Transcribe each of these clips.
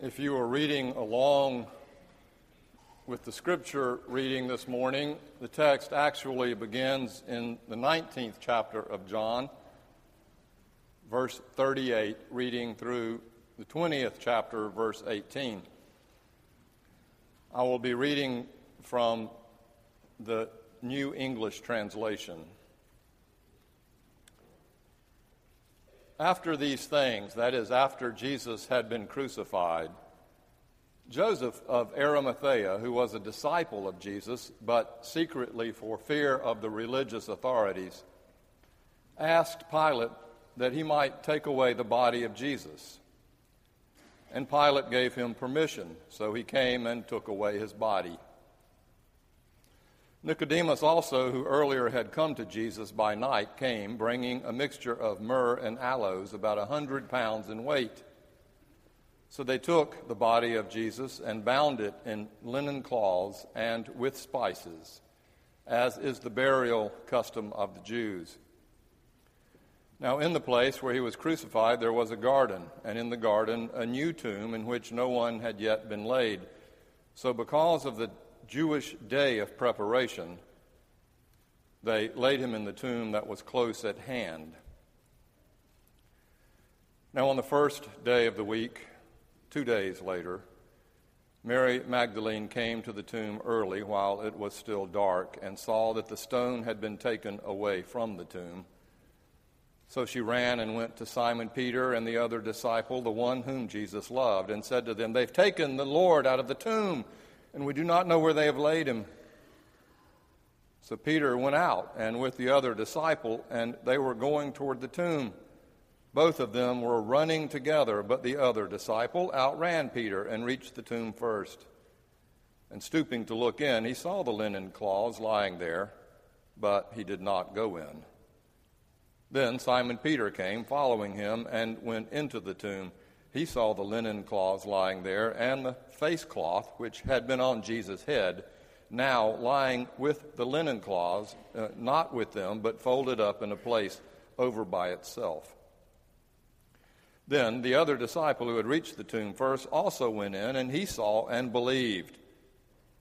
If you are reading along with the scripture reading this morning, the text actually begins in the 19th chapter of John, verse 38, reading through the 20th chapter, verse 18. I will be reading from the New English Translation. After these things, that is, after Jesus had been crucified, Joseph of Arimathea, who was a disciple of Jesus, but secretly for fear of the religious authorities, asked Pilate that he might take away the body of Jesus. And Pilate gave him permission, so he came and took away his body. Nicodemus also, who earlier had come to Jesus by night, came bringing a mixture of myrrh and aloes, about a hundred pounds in weight. So they took the body of Jesus and bound it in linen cloths and with spices, as is the burial custom of the Jews. Now, in the place where he was crucified, there was a garden, and in the garden a new tomb in which no one had yet been laid. So, because of the Jewish day of preparation, they laid him in the tomb that was close at hand. Now, on the first day of the week, two days later, Mary Magdalene came to the tomb early while it was still dark and saw that the stone had been taken away from the tomb. So she ran and went to Simon Peter and the other disciple, the one whom Jesus loved, and said to them, They've taken the Lord out of the tomb and we do not know where they have laid him. So Peter went out and with the other disciple, and they were going toward the tomb. Both of them were running together, but the other disciple outran Peter and reached the tomb first. And stooping to look in, he saw the linen cloths lying there, but he did not go in. Then Simon Peter came, following him, and went into the tomb he saw the linen cloths lying there and the face cloth which had been on Jesus' head, now lying with the linen cloths, uh, not with them, but folded up in a place over by itself. Then the other disciple who had reached the tomb first also went in, and he saw and believed.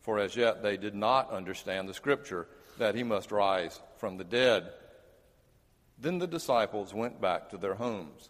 For as yet they did not understand the scripture that he must rise from the dead. Then the disciples went back to their homes.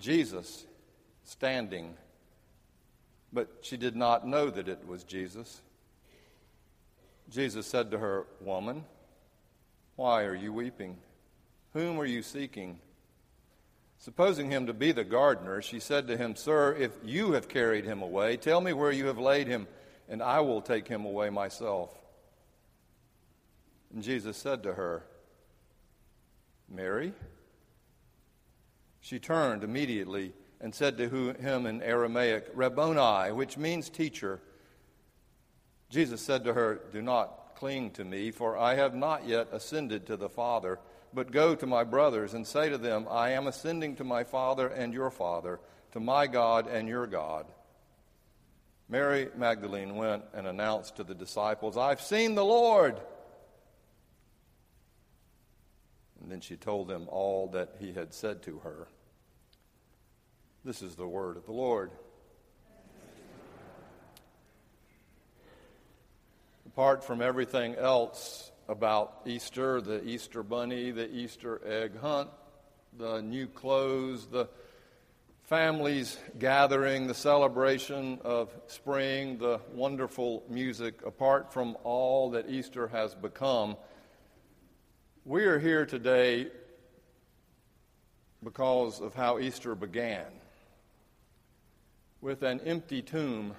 Jesus standing, but she did not know that it was Jesus. Jesus said to her, Woman, why are you weeping? Whom are you seeking? Supposing him to be the gardener, she said to him, Sir, if you have carried him away, tell me where you have laid him, and I will take him away myself. And Jesus said to her, Mary? She turned immediately and said to him in Aramaic, Rabboni, which means teacher. Jesus said to her, Do not cling to me, for I have not yet ascended to the Father, but go to my brothers and say to them, I am ascending to my Father and your Father, to my God and your God. Mary Magdalene went and announced to the disciples, I've seen the Lord. And then she told them all that he had said to her. This is the word of the Lord. Apart from everything else about Easter, the Easter bunny, the Easter egg hunt, the new clothes, the families gathering, the celebration of spring, the wonderful music, apart from all that Easter has become, we are here today because of how Easter began with an empty tomb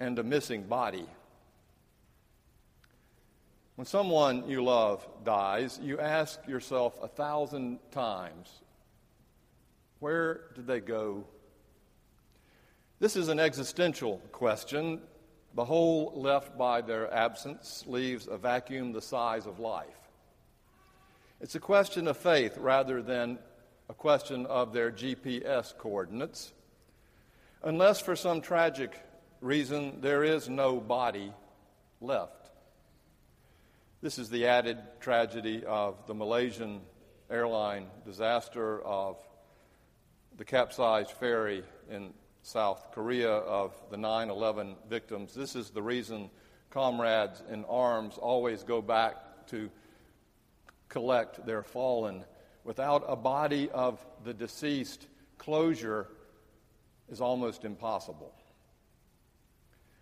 and a missing body. When someone you love dies, you ask yourself a thousand times, Where did they go? This is an existential question. The hole left by their absence leaves a vacuum the size of life. It's a question of faith rather than a question of their GPS coordinates. Unless for some tragic reason there is no body left. This is the added tragedy of the Malaysian airline disaster, of the capsized ferry in South Korea, of the 9 11 victims. This is the reason comrades in arms always go back to collect their fallen. Without a body of the deceased, closure is almost impossible.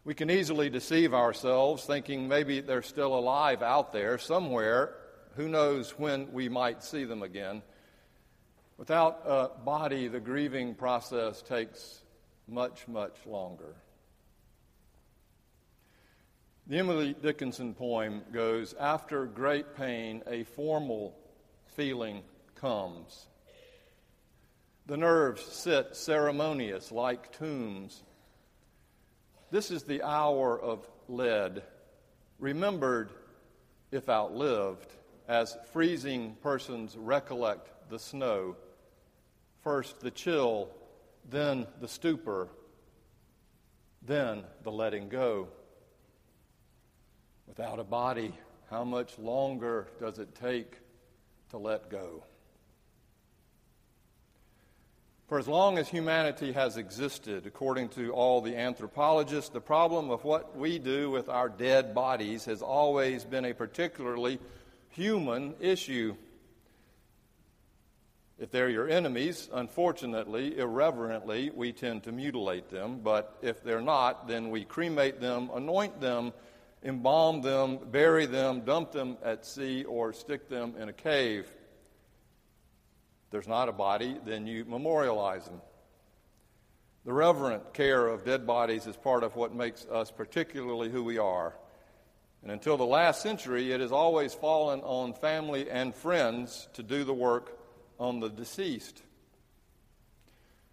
We can easily deceive ourselves thinking maybe they're still alive out there somewhere. Who knows when we might see them again? Without a body, the grieving process takes much, much longer. The Emily Dickinson poem goes After great pain, a formal feeling comes. The nerves sit ceremonious like tombs. This is the hour of lead, remembered if outlived, as freezing persons recollect the snow. First the chill, then the stupor, then the letting go. Without a body, how much longer does it take to let go? For as long as humanity has existed, according to all the anthropologists, the problem of what we do with our dead bodies has always been a particularly human issue. If they're your enemies, unfortunately, irreverently, we tend to mutilate them. But if they're not, then we cremate them, anoint them, embalm them, bury them, dump them at sea, or stick them in a cave there's not a body, then you memorialize them. The reverent care of dead bodies is part of what makes us particularly who we are. And until the last century, it has always fallen on family and friends to do the work on the deceased.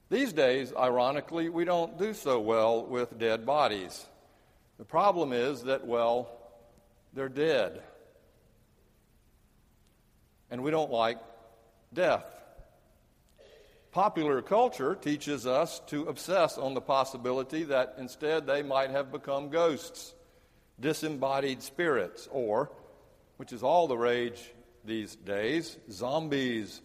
These days, ironically, we don't do so well with dead bodies. The problem is that, well, they're dead. And we don't like death. Popular culture teaches us to obsess on the possibility that instead they might have become ghosts, disembodied spirits, or, which is all the rage these days, zombies,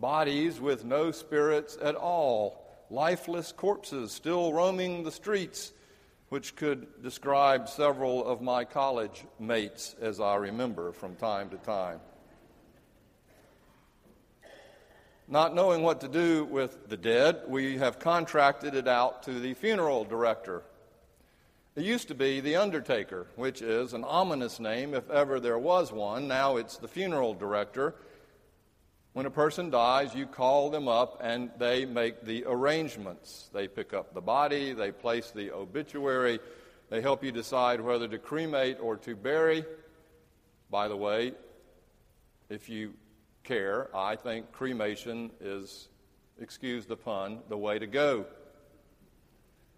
bodies with no spirits at all, lifeless corpses still roaming the streets, which could describe several of my college mates as I remember from time to time. Not knowing what to do with the dead, we have contracted it out to the funeral director. It used to be the undertaker, which is an ominous name if ever there was one. Now it's the funeral director. When a person dies, you call them up and they make the arrangements. They pick up the body, they place the obituary, they help you decide whether to cremate or to bury. By the way, if you care, I think cremation is, excuse the pun, the way to go.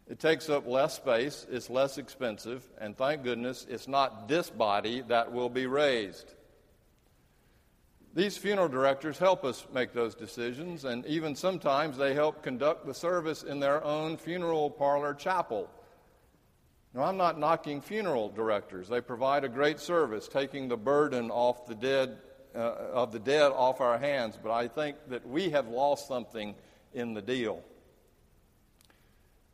It takes up less space, it's less expensive, and thank goodness it's not this body that will be raised. These funeral directors help us make those decisions, and even sometimes they help conduct the service in their own funeral parlor chapel. Now, I'm not knocking funeral directors. They provide a great service, taking the burden off the dead uh, of the dead off our hands, but I think that we have lost something in the deal.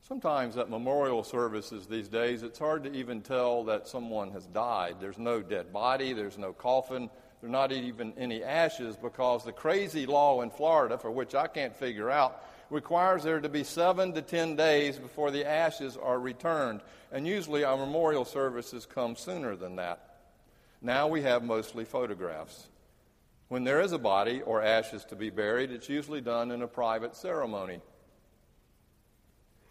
Sometimes at memorial services these days, it's hard to even tell that someone has died. There's no dead body, there's no coffin, there are not even any ashes because the crazy law in Florida, for which I can't figure out, requires there to be seven to ten days before the ashes are returned. And usually our memorial services come sooner than that. Now we have mostly photographs. When there is a body or ashes to be buried, it's usually done in a private ceremony.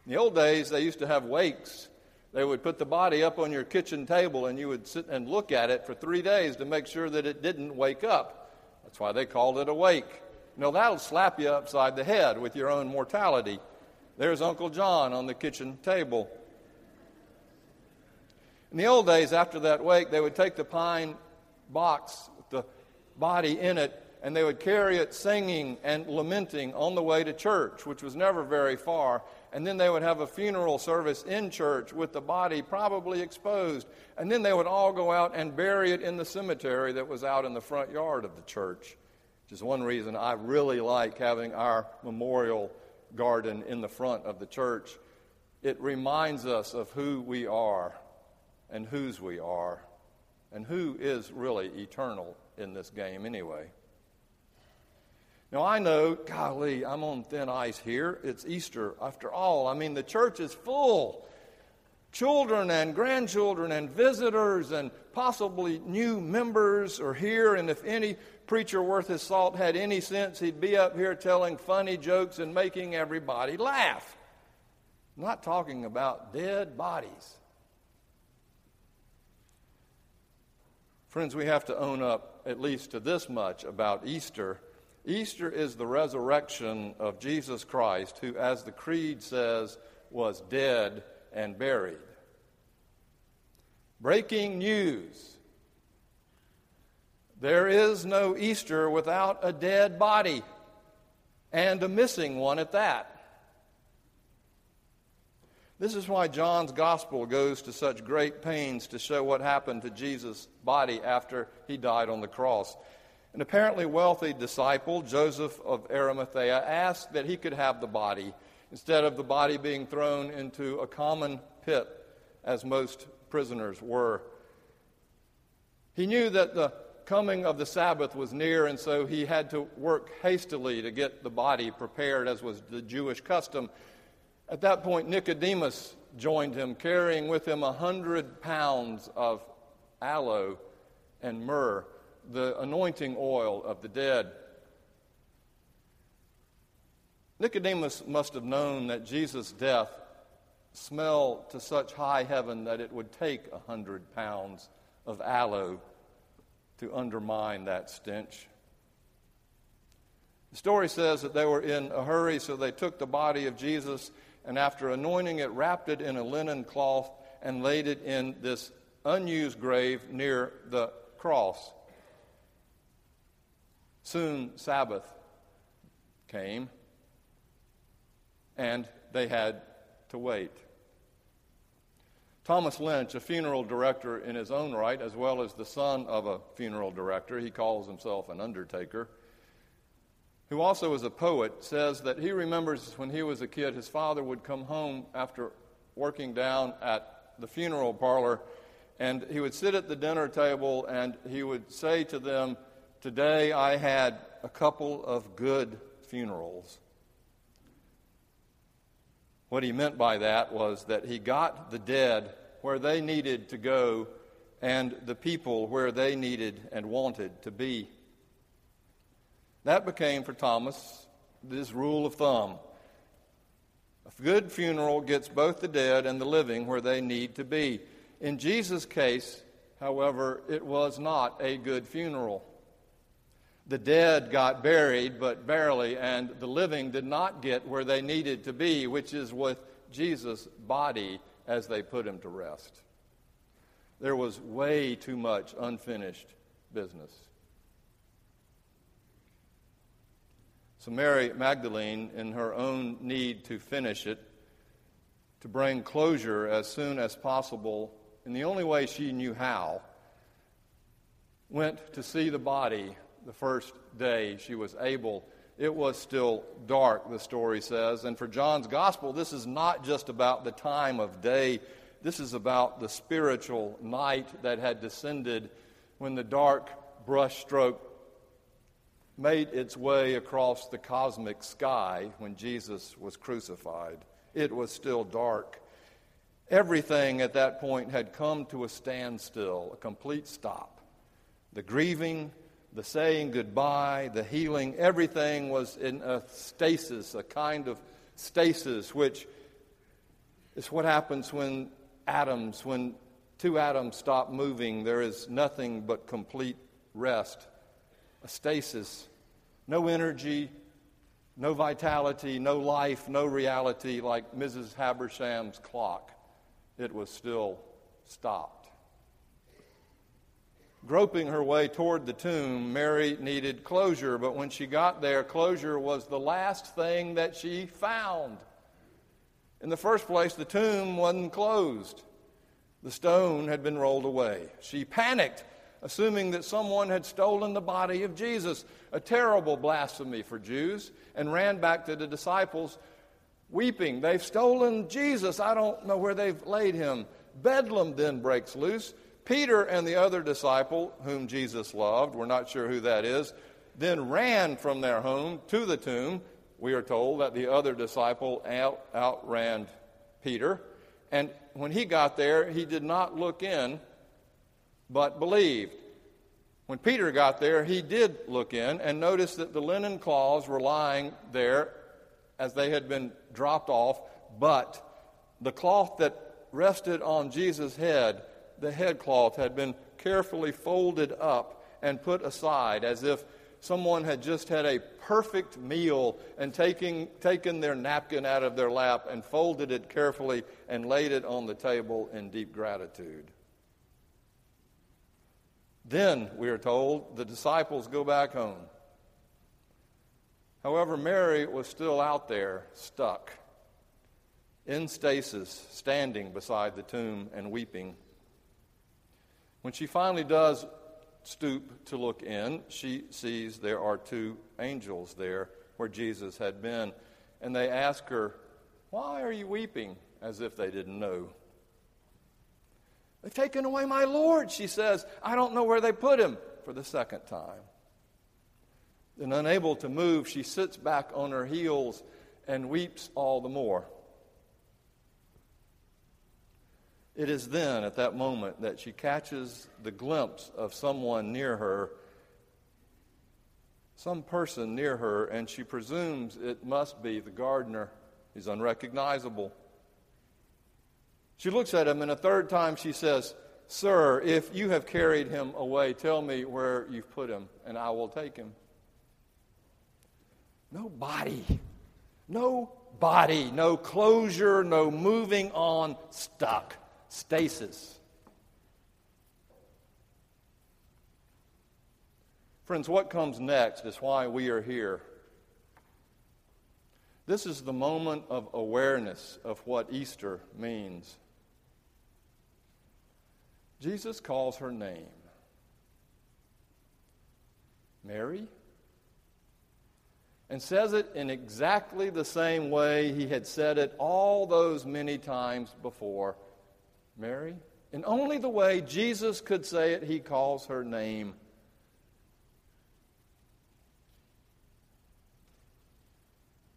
In the old days, they used to have wakes. They would put the body up on your kitchen table and you would sit and look at it for three days to make sure that it didn't wake up. That's why they called it a wake. You that'll slap you upside the head with your own mortality. There's Uncle John on the kitchen table. In the old days, after that wake, they would take the pine box with the body in it and they would carry it singing and lamenting on the way to church, which was never very far. And then they would have a funeral service in church with the body probably exposed. And then they would all go out and bury it in the cemetery that was out in the front yard of the church, which is one reason I really like having our memorial garden in the front of the church. It reminds us of who we are and whose we are and who is really eternal in this game anyway. Now, I know, golly, I'm on thin ice here. It's Easter. After all, I mean, the church is full. Children and grandchildren and visitors and possibly new members are here. And if any preacher worth his salt had any sense, he'd be up here telling funny jokes and making everybody laugh. I'm not talking about dead bodies. Friends, we have to own up at least to this much about Easter Easter is the resurrection of Jesus Christ, who, as the Creed says, was dead and buried. Breaking news there is no Easter without a dead body, and a missing one at that. This is why John's gospel goes to such great pains to show what happened to Jesus' body after he died on the cross. An apparently wealthy disciple, Joseph of Arimathea, asked that he could have the body instead of the body being thrown into a common pit, as most prisoners were. He knew that the coming of the Sabbath was near, and so he had to work hastily to get the body prepared, as was the Jewish custom. At that point, Nicodemus joined him, carrying with him a hundred pounds of aloe and myrrh the anointing oil of the dead. Nicodemus must have known that Jesus' death smelled to such high heaven that it would take a hundred pounds of aloe to undermine that stench. The story says that they were in a hurry, so they took the body of Jesus and, after anointing it, wrapped it in a linen cloth and laid it in this unused grave near the cross. Soon Sabbath came, and they had to wait. Thomas Lynch, a funeral director in his own right, as well as the son of a funeral director, he calls himself an undertaker, who also is a poet, says that he remembers when he was a kid, his father would come home after working down at the funeral parlor, and he would sit at the dinner table and he would say to them, Today I had a couple of good funerals. What he meant by that was that he got the dead where they needed to go and the people where they needed and wanted to be. That became for Thomas this rule of thumb. A good funeral gets both the dead and the living where they need to be. In Jesus' case, however, it was not a good funeral. The dead got buried, but barely, and the living did not get where they needed to be, which is with Jesus' body as they put him to rest. There was way too much unfinished business. So, Mary Magdalene, in her own need to finish it, to bring closure as soon as possible, in the only way she knew how, went to see the body the first day she was able. It was still dark, the story says. And for John's gospel, this is not just about the time of day, this is about the spiritual night that had descended when the dark brushstroke made its way across the cosmic sky when Jesus was crucified. It was still dark. Everything at that point had come to a standstill, a complete stop. The grieving, the saying goodbye, the healing, everything was in a stasis, a kind of stasis, which is what happens when atoms, when two atoms stop moving, there is nothing but complete rest, a stasis. no energy, no vitality, no life, no reality like Mrs. Havisham's clock. It was still stopped. Groping her way toward the tomb, Mary needed closure, but when she got there, closure was the last thing that she found. In the first place, the tomb wasn't closed. The stone had been rolled away. She panicked, assuming that someone had stolen the body of Jesus, a terrible blasphemy for Jews, and ran back to the disciples, weeping. They've stolen Jesus. I don't know where they've laid him. Bedlam then breaks loose. Peter and the other disciple, whom Jesus loved, we're not sure who that is, then ran from their home to the tomb. We are told that the other disciple out, outran Peter. And when he got there, he did not look in, but believed. When Peter got there, he did look in and noticed that the linen cloths were lying there as they had been dropped off, but the cloth that rested on Jesus' head the headcloth had been carefully folded up and put aside as if someone had just had a perfect meal and taking, taken their napkin out of their lap and folded it carefully and laid it on the table in deep gratitude. Then, we are told, the disciples go back home. However, Mary was still out there, stuck, in stasis, standing beside the tomb and weeping. When she finally does stoop to look in, she sees there are two angels there where Jesus had been. And they ask her, Why are you weeping? as if they didn't know. They've taken away my Lord, she says. I don't know where they put him for the second time. Then, unable to move, she sits back on her heels and weeps all the more. It is then, at that moment, that she catches the glimpse of someone near her, some person near her, and she presumes it must be the gardener. He's unrecognizable. She looks at him, and a third time she says, Sir, if you have carried him away, tell me where you've put him, and I will take him. No body, no body, no closure, no moving on, stuck stasis. Friends, what comes next is why we are here. This is the moment of awareness of what Easter means. Jesus calls her name Mary and says it in exactly the same way he had said it all those many times before Mary. In only the way Jesus could say it, he calls her name.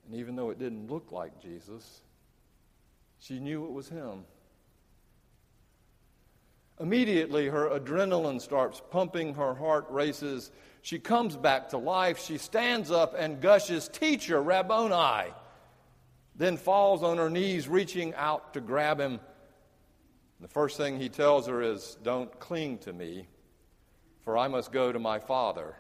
And even though it didn't look like Jesus, she knew it was him. Immediately, her adrenaline starts pumping, her heart races. She comes back to life. She stands up and gushes, Teacher, Rabboni. Then falls on her knees, reaching out to grab him. The first thing he tells her is, Don't cling to me, for I must go to my Father.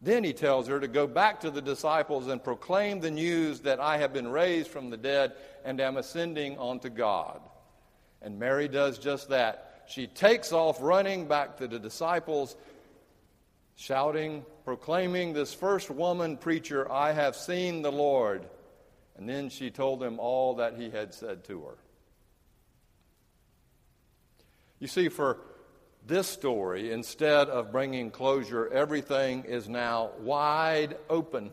Then he tells her to go back to the disciples and proclaim the news that I have been raised from the dead and am ascending onto God. And Mary does just that. She takes off running back to the disciples, shouting, proclaiming this first woman preacher, I have seen the Lord. And then she told them all that he had said to her. You see, for this story, instead of bringing closure, everything is now wide open.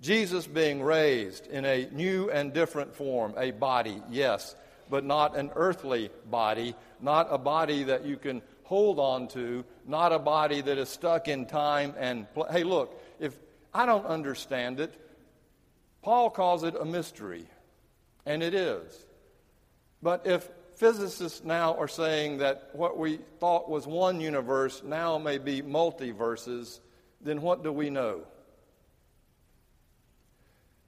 Jesus being raised in a new and different form, a body, yes, but not an earthly body, not a body that you can hold on to, not a body that is stuck in time and pl- hey, look, if I don't understand it, Paul calls it a mystery, and it is. But if physicists now are saying that what we thought was one universe now may be multiverses, then what do we know?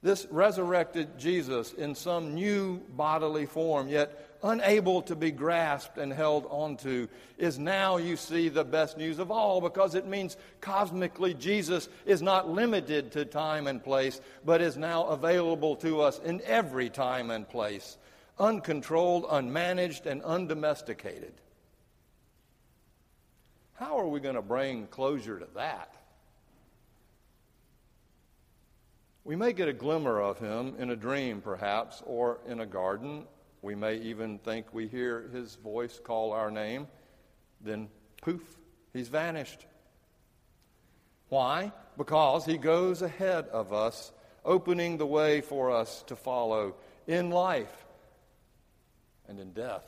This resurrected Jesus in some new bodily form, yet unable to be grasped and held onto, is now, you see, the best news of all because it means cosmically Jesus is not limited to time and place, but is now available to us in every time and place, uncontrolled, unmanaged, and undomesticated. How are we going to bring closure to that? We may get a glimmer of him in a dream, perhaps, or in a garden. We may even think we hear his voice call our name. Then, poof, he's vanished. Why? Because he goes ahead of us, opening the way for us to follow in life and in death.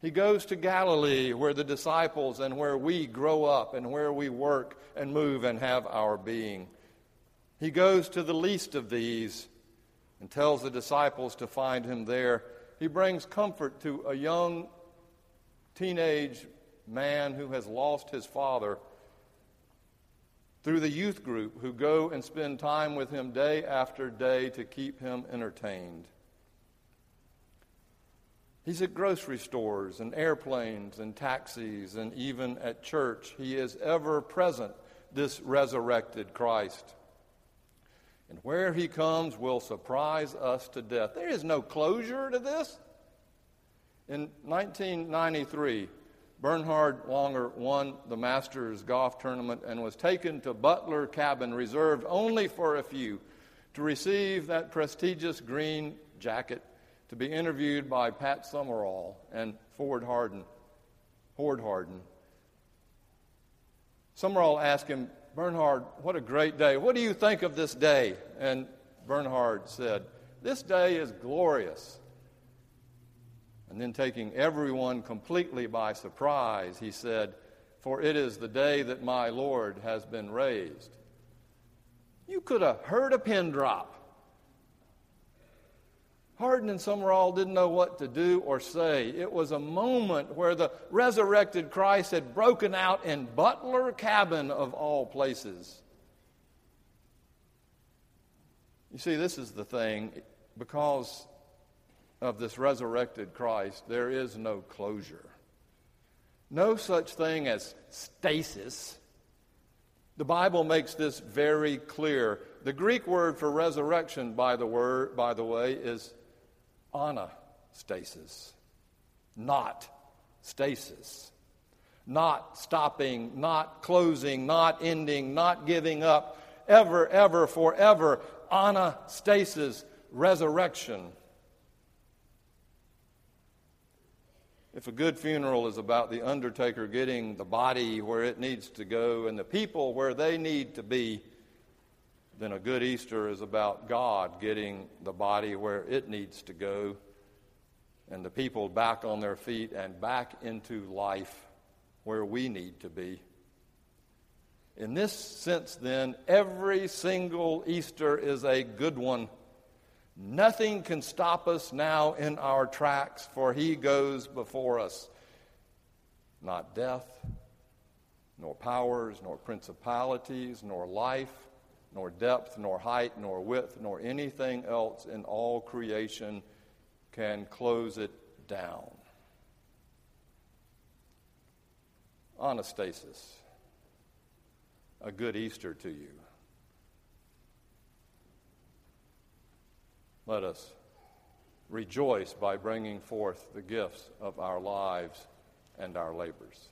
He goes to Galilee, where the disciples and where we grow up and where we work and move and have our being. He goes to the least of these and tells the disciples to find him there. He brings comfort to a young teenage man who has lost his father through the youth group who go and spend time with him day after day to keep him entertained. He's at grocery stores and airplanes and taxis and even at church. He is ever present, this resurrected Christ and where he comes will surprise us to death. There is no closure to this. In 1993, Bernhard Langer won the Masters golf tournament and was taken to Butler Cabin, reserved only for a few, to receive that prestigious green jacket to be interviewed by Pat Summerall and Hord Hardin. Hord Hardin. Summerall asked him, Bernhard, what a great day. What do you think of this day? And Bernhard said, This day is glorious. And then, taking everyone completely by surprise, he said, For it is the day that my Lord has been raised. You could have heard a pin drop. Hardin and Summerall didn't know what to do or say. It was a moment where the resurrected Christ had broken out in Butler Cabin of all places. You see, this is the thing. Because of this resurrected Christ, there is no closure. No such thing as stasis. The Bible makes this very clear. The Greek word for resurrection, by the, word, by the way, is anastasis, not stasis. Not stopping, not closing, not ending, not giving up, ever, ever, forever. Anastasis, resurrection. If a good funeral is about the undertaker getting the body where it needs to go and the people where they need to be, then a good Easter is about God getting the body where it needs to go and the people back on their feet and back into life where we need to be. In this sense, then, every single Easter is a good one. Nothing can stop us now in our tracks, for He goes before us. Not death, nor powers, nor principalities, nor life, nor depth, nor height, nor width, nor anything else in all creation can close it down. Anastasis, a good Easter to you. Let us rejoice by bringing forth the gifts of our lives and our labors.